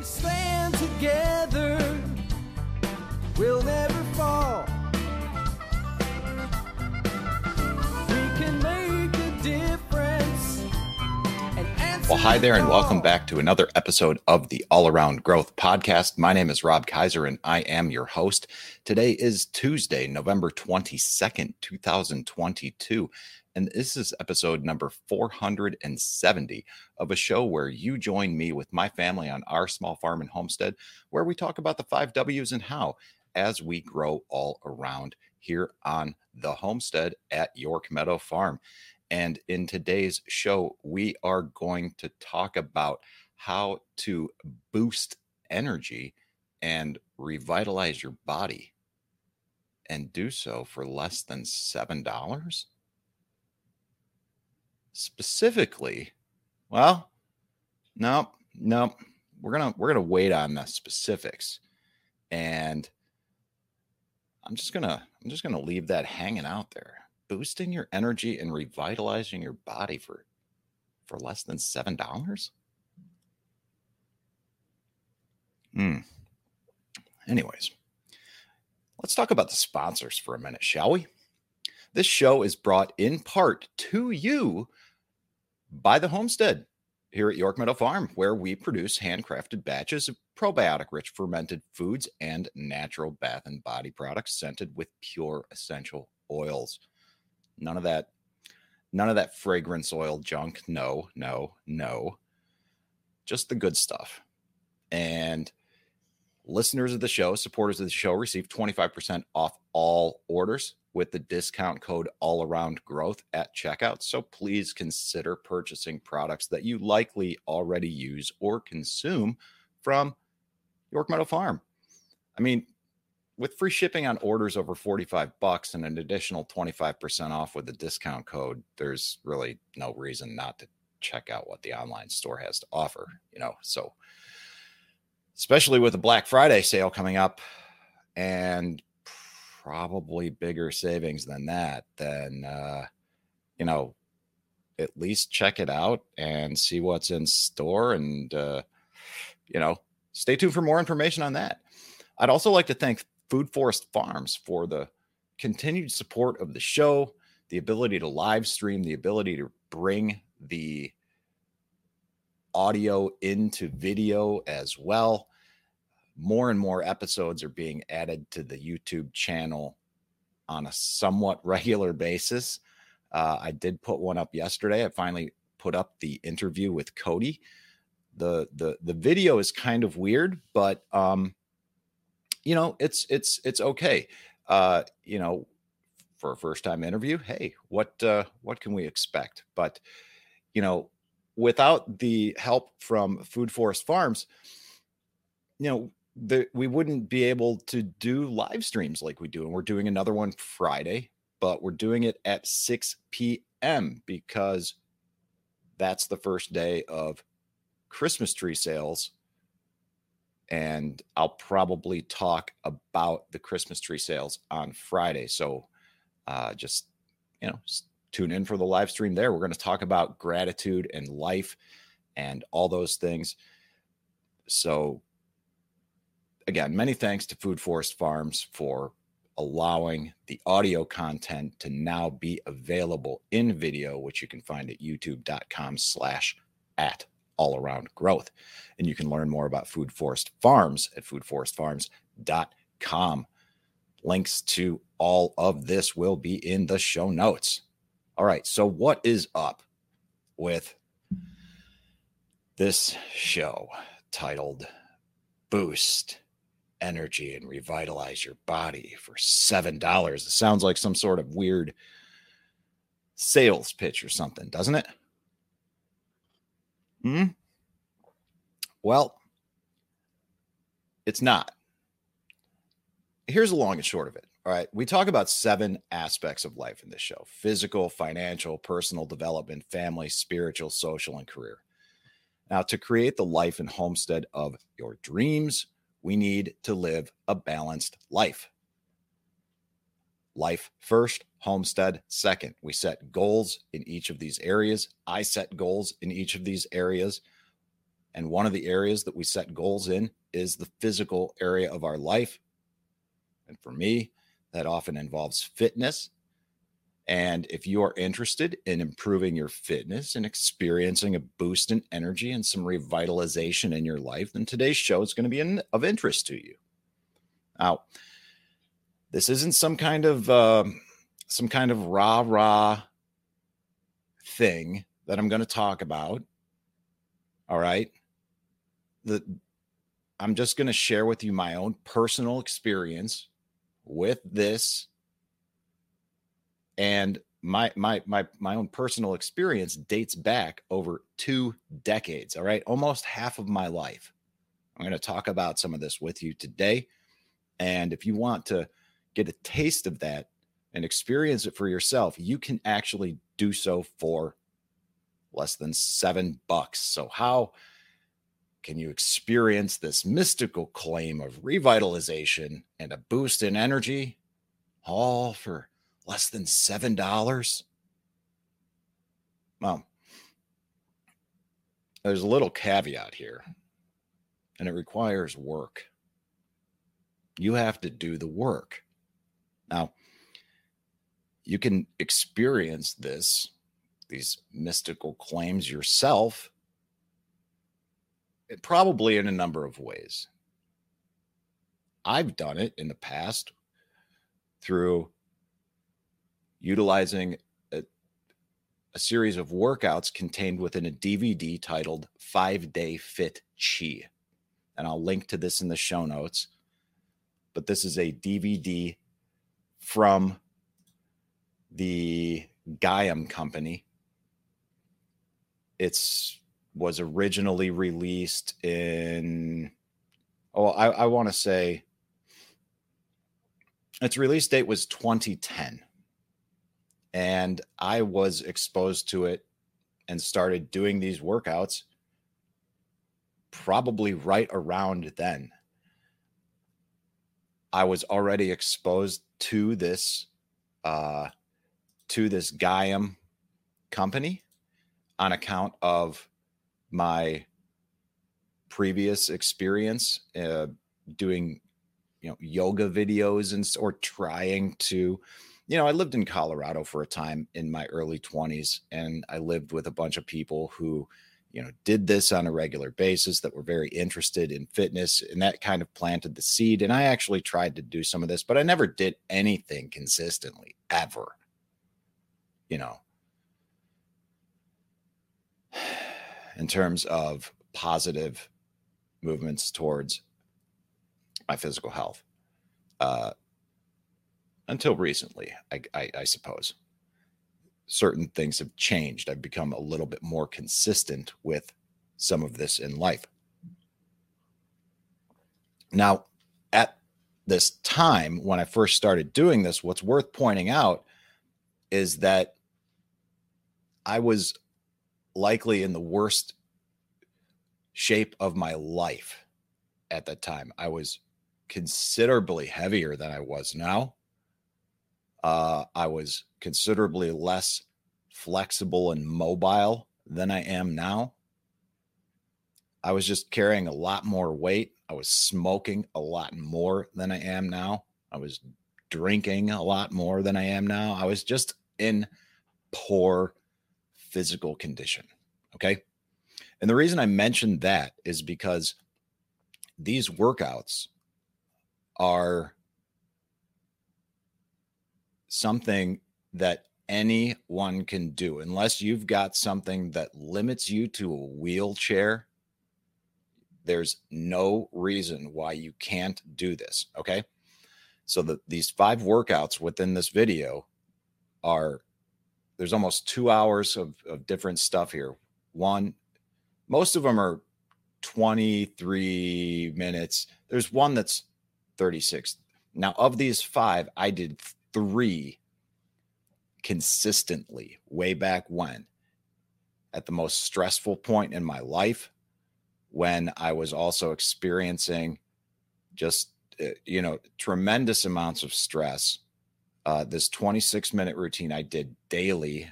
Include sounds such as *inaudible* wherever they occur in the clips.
we stand together, we'll never fall. We can make a difference. and Well, hi there, and welcome back to another episode of the All Around Growth Podcast. My name is Rob Kaiser, and I am your host. Today is Tuesday, November 22nd, 2022. And this is episode number 470 of a show where you join me with my family on our small farm and homestead, where we talk about the five W's and how as we grow all around here on the homestead at York Meadow Farm. And in today's show, we are going to talk about how to boost energy and revitalize your body and do so for less than $7. Specifically, well, no, no, we're to we're to wait on the specifics. And I'm just to I'm just to leave that hanging out there boosting your energy and revitalizing your body for for less than seven dollars? Hmm. Anyways let's talk about the sponsors for a minute shall we this show is brought in part to you by the homestead here at york meadow farm where we produce handcrafted batches of probiotic rich fermented foods and natural bath and body products scented with pure essential oils. None of that none of that fragrance oil junk. No no no. Just the good stuff. And listeners of the show supporters of the show receive 25% off all orders with the discount code all around growth at checkout. So please consider purchasing products that you likely already use or consume from york meadow farm. I mean with free shipping on orders over 45 bucks and an additional 25% off with the discount code there's really no reason not to check out what the online store has to offer you know? So especially with the black friday sale coming up and probably bigger savings than that then uh you know at least check it out and see what's in store and uh you know stay tuned for more information on that i'd also like to thank Food Forest Farms for the continued support of the show, the ability to live stream, the ability to bring the audio into video as well. More and more episodes are being added to the YouTube channel on a somewhat *laughs* regular basis. Uh, I did put one up yesterday. I finally put up the interview with Cody. The the the video is kind of weird, but um, you know it's it's it's okay uh you know for a first time interview hey what uh what can we expect but you know without the help from food forest farms you know the, we wouldn't be able to do live streams like we do and we're doing another one friday but we're doing it at 6 p.m because that's the first day of christmas tree sales and I'll probably talk about the Christmas tree sales on Friday. So uh, just, you know, s- tune in for the live stream there. We're going to talk about gratitude and life and all those things. So, again, many thanks to Food Forest Farms for allowing the audio content to now be available in video, which you can find at youtube.com slash at all around growth. And you can learn more about Food Forest Farms at foodforestfarms.com. Links to all of this will be in the show notes. All right. So, what is up with this show titled Boost Energy and Revitalize Your Body for $7? It sounds like some sort of weird sales pitch or something, doesn't it? Hmm. Well, it's not. Here's the long and short of it. All right. We talk about seven aspects of life in this show physical, financial, personal development, family, spiritual, social, and career. Now, to create the life and homestead of your dreams, we need to live a balanced life. Life first, homestead second. We set goals in each of these areas. I set goals in each of these areas. And one of the areas that we set goals in is the physical area of our life. And for me, that often involves fitness. And if you are interested in improving your fitness and experiencing a boost in energy and some revitalization in your life, then today's show is going to be in, of interest to you. Now, this isn't some kind of uh, some kind of rah rah thing that I'm going to talk about. All right, the I'm just going to share with you my own personal experience with this and my my my my own personal experience dates back over 2 decades all right? Almost half of my life. I'm going to talk about some of this with you today. And if you want to get a taste of that and experience it for yourself you can actually do so for less than 7 bucks. So how can you experience this mystical claim of revitalization and a boost in energy? All for less than $7? Well, there's a little caveat here, and it requires work. You have to do the work. Now, you can experience this, these mystical claims yourself eh, probably in a number of ways. I've done it in the past through utilizing a, a, series of workouts contained within a DVD titled Five Day Fit Chi. And I'll link to this in the show notes. But this is a DVD from the Gaiam company. It's was originally released in oh i, I want to say its release date was 2010 and i was exposed to it and started doing these workouts probably right around then. I was already exposed to this uh to this Gaiam company on account of my previous experience uh, doing you know yoga videos and or trying to you know i lived in colorado for a time in my early 20s and i lived with a bunch of people who you know did this on a regular basis that were very interested in fitness and that kind of planted the seed and i actually tried to do some of this but i never did anything consistently ever. You know? *sighs* In terms of positive movements towards my physical health uh, until recently, I, I, I suppose. Certain things have changed. I've become a little bit more consistent with some of this in life. Now, at this time, when I first started doing this, what's worth pointing out is that I was likely in the worst shape of my life at that time. I was considerably heavier than I was now. Uh, I was considerably less flexible and mobile than I am now. I was just carrying a lot more weight. I was smoking a lot more than I am now. I was drinking a lot more than I am now. I was just in poor physical condition. Okay. And the reason I mentioned that is because these workouts are something that anyone can do unless you've got something that limits you to a wheelchair there's no reason why you can't do this okay so the, these five workouts within this video are there's almost two hours of, of different stuff here. One, most of them are 23 minutes. There's one that's 36. Now, of these five, I did three consistently way back when at the most stressful point in my life when I was also experiencing just, uh, you know, tremendous amounts of stress uh, this 26 minute routine I did daily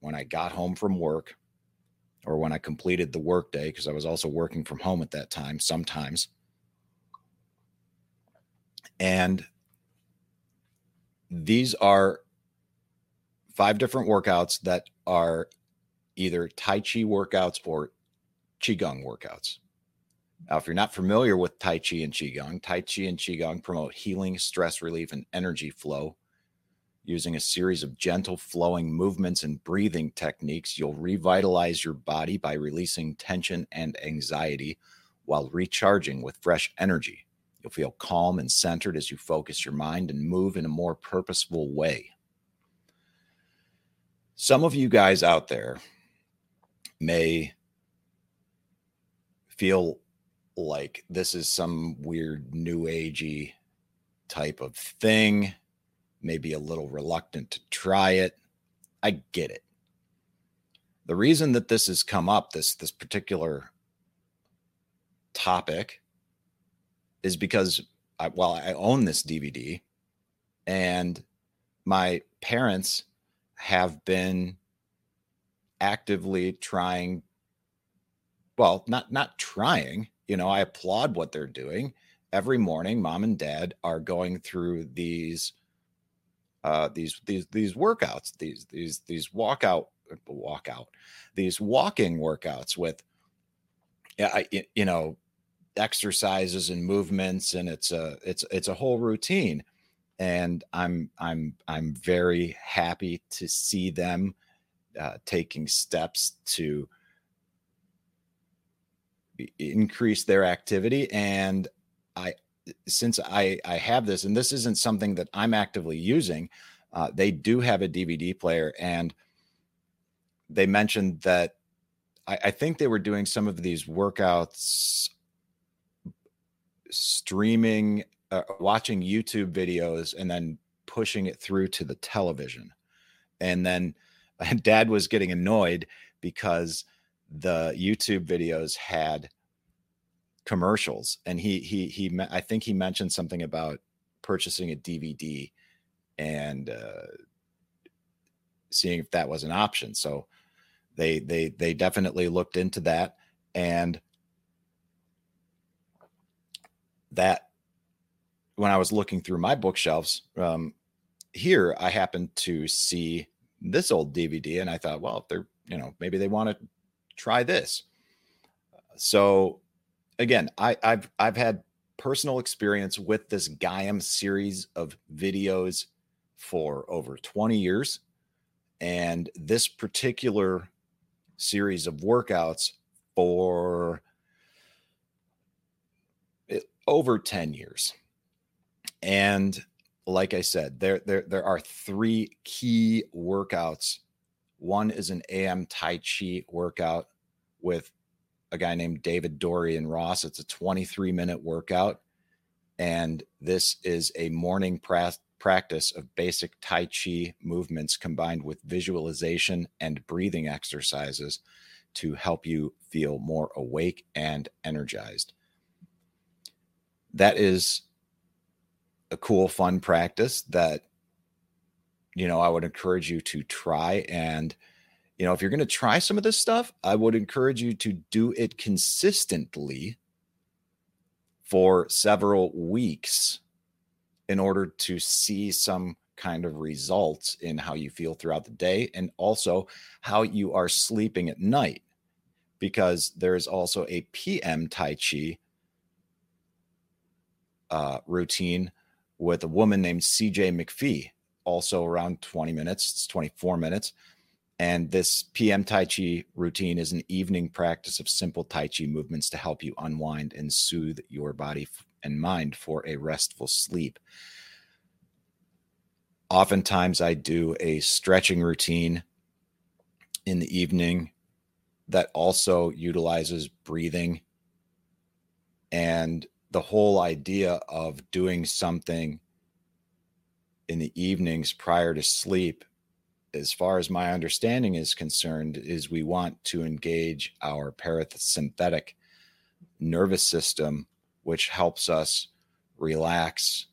when I got home from work. or when I completed the workday, because I was also working from home at that time sometimes. And these are five different workouts that are either Tai Chi workouts or Qigong workouts. Now, if you're not familiar with Tai Chi and Qigong, Tai Chi and Qigong promote healing, stress relief, and energy flow. Using a series of gentle flowing movements and breathing techniques, you'll revitalize your body by releasing tension and anxiety while recharging with fresh energy. You'll feel calm and centered as you focus your mind and move in a more purposeful way. Some of you guys out there may feel like this is some weird new agey type of thing, maybe a little reluctant to try it. I get it. The reason that this has come up, this this particular topic, is because I, well, I own this DVD, and my parents have been actively trying well not not trying you know i applaud what they're doing. Every morning mom and dad are going through these uh these these these workouts these these these walkout walkout these walking workouts with yeah you know exercises and movements and it's a it's it's a whole routine and i'm i'm i'm very happy to see them uh, taking steps to increase their activity and i since i i have this and this isn't something that i'm actively using uh, they do have a dvd player and they mentioned that I, I think they were doing some of these workouts streaming uh, watching youtube videos and then pushing it through to the television. And then *laughs* dad was getting annoyed because the YouTube videos had commercials. And he he he I think he mentioned something about purchasing a DVD and uh, seeing if that was an option. So they they they definitely looked into that. And that when I was looking through my bookshelves um, here, I happened to see this old DVD, and I thought, well, if they're you know maybe they want to try this. So again, I, I've I've had personal experience with this Gaiam series of videos for over 20 years. And this particular series of workouts for over 10 years. And like I said, there, there, there are three key workouts. One is an AM Tai Chi workout with a guy named David Dorian Ross. It's a 23 minute workout. And this is a morning pra- practice of basic Tai Chi movements combined with visualization and breathing exercises to help you feel more awake and energized. That is a cool, fun practice that, you know, I would encourage you to try and you know, if you're going to try some of this stuff, I would encourage you to do it consistently for several weeks in order to see some kind of results in how you feel throughout the day and also how you are sleeping at night. Because there is also a PM Tai Chi uh, routine with a woman named CJ McPhee, also around 20 minutes, it's 24 minutes and this PM Tai Chi routine is an evening practice of simple Tai Chi movements to help you unwind and soothe your body and mind for a restful sleep. Oftentimes, I do a stretching routine in the evening that also utilizes breathing. And the whole idea of doing something in the evenings prior to sleep as far as my understanding is concerned, is we want to engage our parasympathetic nervous system, which helps us relax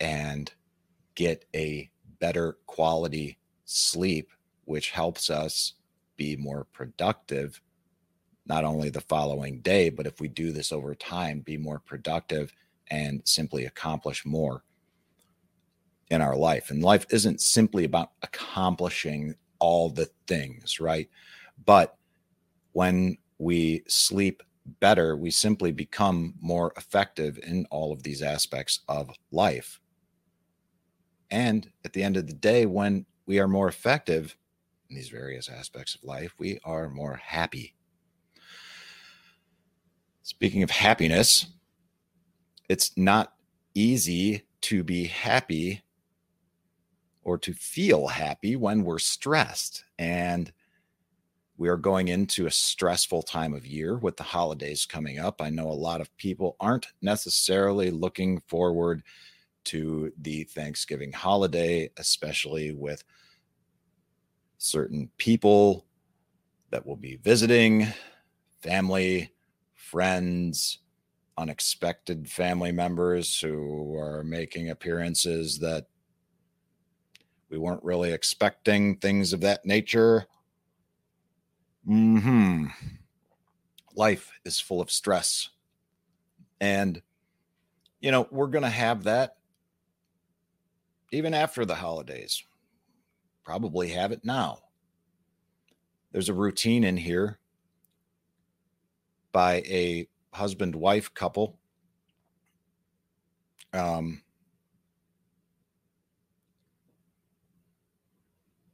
and get a better quality sleep, which helps us be more productive, not only the following day, but if we do this over time, be more productive and simply accomplish more in our life. And life isn't simply about accomplishing all the things, right? But when we sleep better, we simply become more effective in all of these aspects of life. And at the end of the day, when we are more effective in these various aspects of life, we are more happy. Speaking of happiness, it's not easy to be happy or to feel happy when we're stressed. And we are going into a stressful time of year with the holidays coming up. I know a lot of people aren't necessarily looking forward to the Thanksgiving holiday, especially with certain people that will be visiting, family, friends, unexpected family members who are making appearances that we weren't really expecting, things of that nature. Hmm. Life is full of stress. And, you know, we're going to have that even after the holidays. Probably have it now. There's a routine in here by a husband wife couple. Um,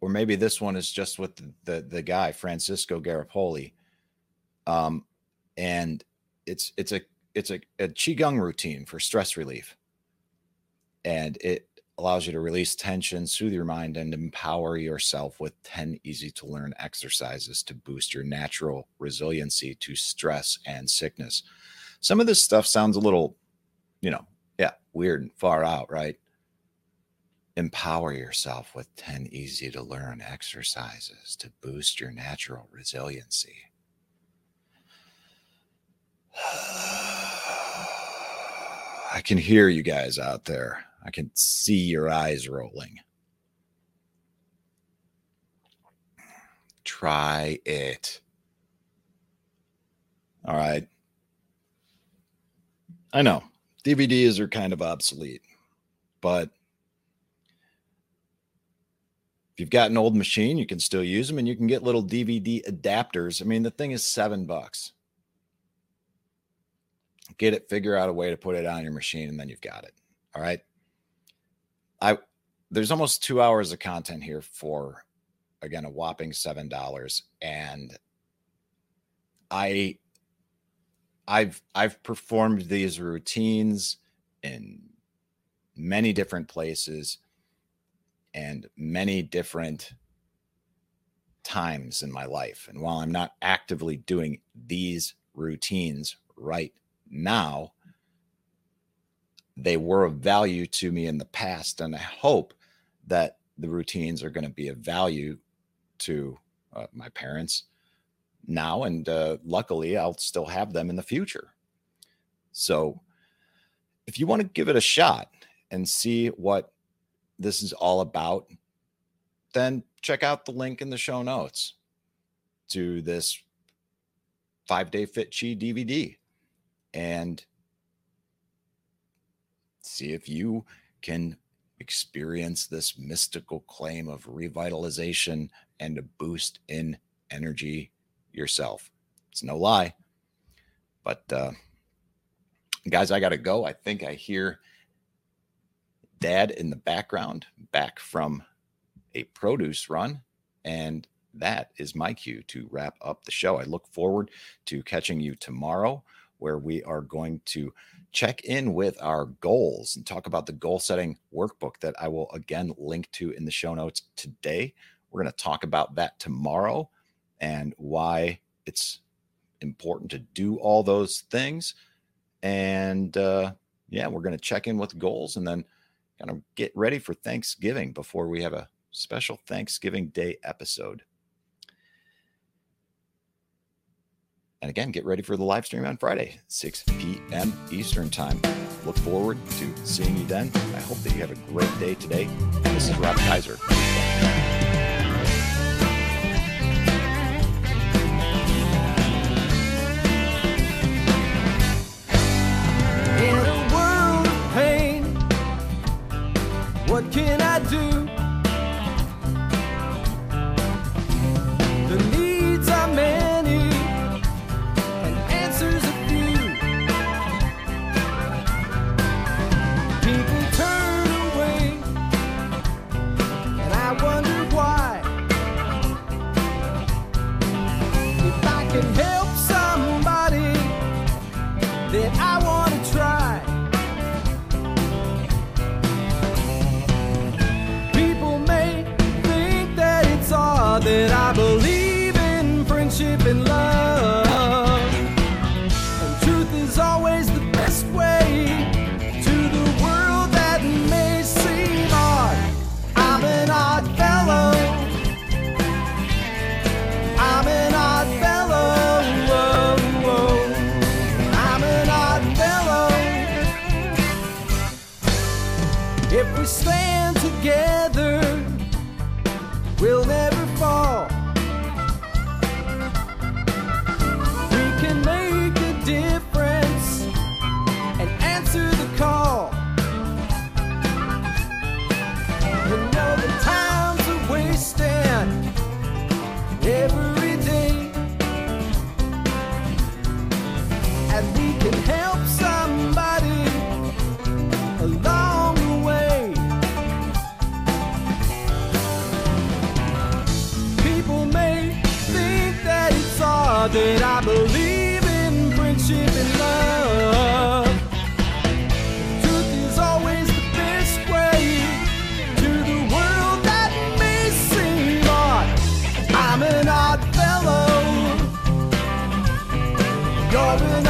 or maybe this one is just with the the, the guy Francesco Garripoli, um, and it's it's a it's a, a qigong routine for stress relief, and it allows you to release tension, soothe your mind, and empower yourself with ten easy to learn exercises to boost your natural resiliency to stress and sickness. Some of this stuff sounds a little, you know, yeah, weird and far out, right? Empower yourself with 10 easy to learn exercises to boost your natural resiliency. *sighs* I can hear you guys out there. I can see your eyes rolling. Try it. All right. I know DVDs are kind of obsolete, but if you've got an old machine, you can still use them and you can get little DVD adapters. I mean, the thing is seven bucks. Get it, figure out a way to put it on your machine, and then you've got it. All right. I there's almost two hours of content here for again a whopping seven dollars. And I I've I've performed these routines in many different places and many different times in my life. And while I'm not actively doing these routines right now, they were of value to me in the past. And I hope that the routines are going to be of value to uh, my parents now. And uh, luckily, I'll still have them in the future. So if you want to give it a shot and see what this is all about, then check out the link in the show notes to this five day fit chi DVD and see if you can experience this mystical claim of revitalization and a boost in energy yourself. It's no lie. But uh, guys, I got to go. I think I hear dad in the background back from a produce run. And that is my cue to wrap up the show. I look forward to catching you tomorrow, where we are going to check in with our goals and talk about the goal setting workbook that I will again link to in the show notes today. We're going to talk about that tomorrow and why it's important to do all those things. And uh, yeah, we're going to check in with goals and then kind of get ready for Thanksgiving before we have a special Thanksgiving Day episode. And again, get ready for the live stream on Friday, 6 p.m. Eastern Time. Look forward to seeing you then. I hope that you have a great day today. This is Rob Kaiser. I've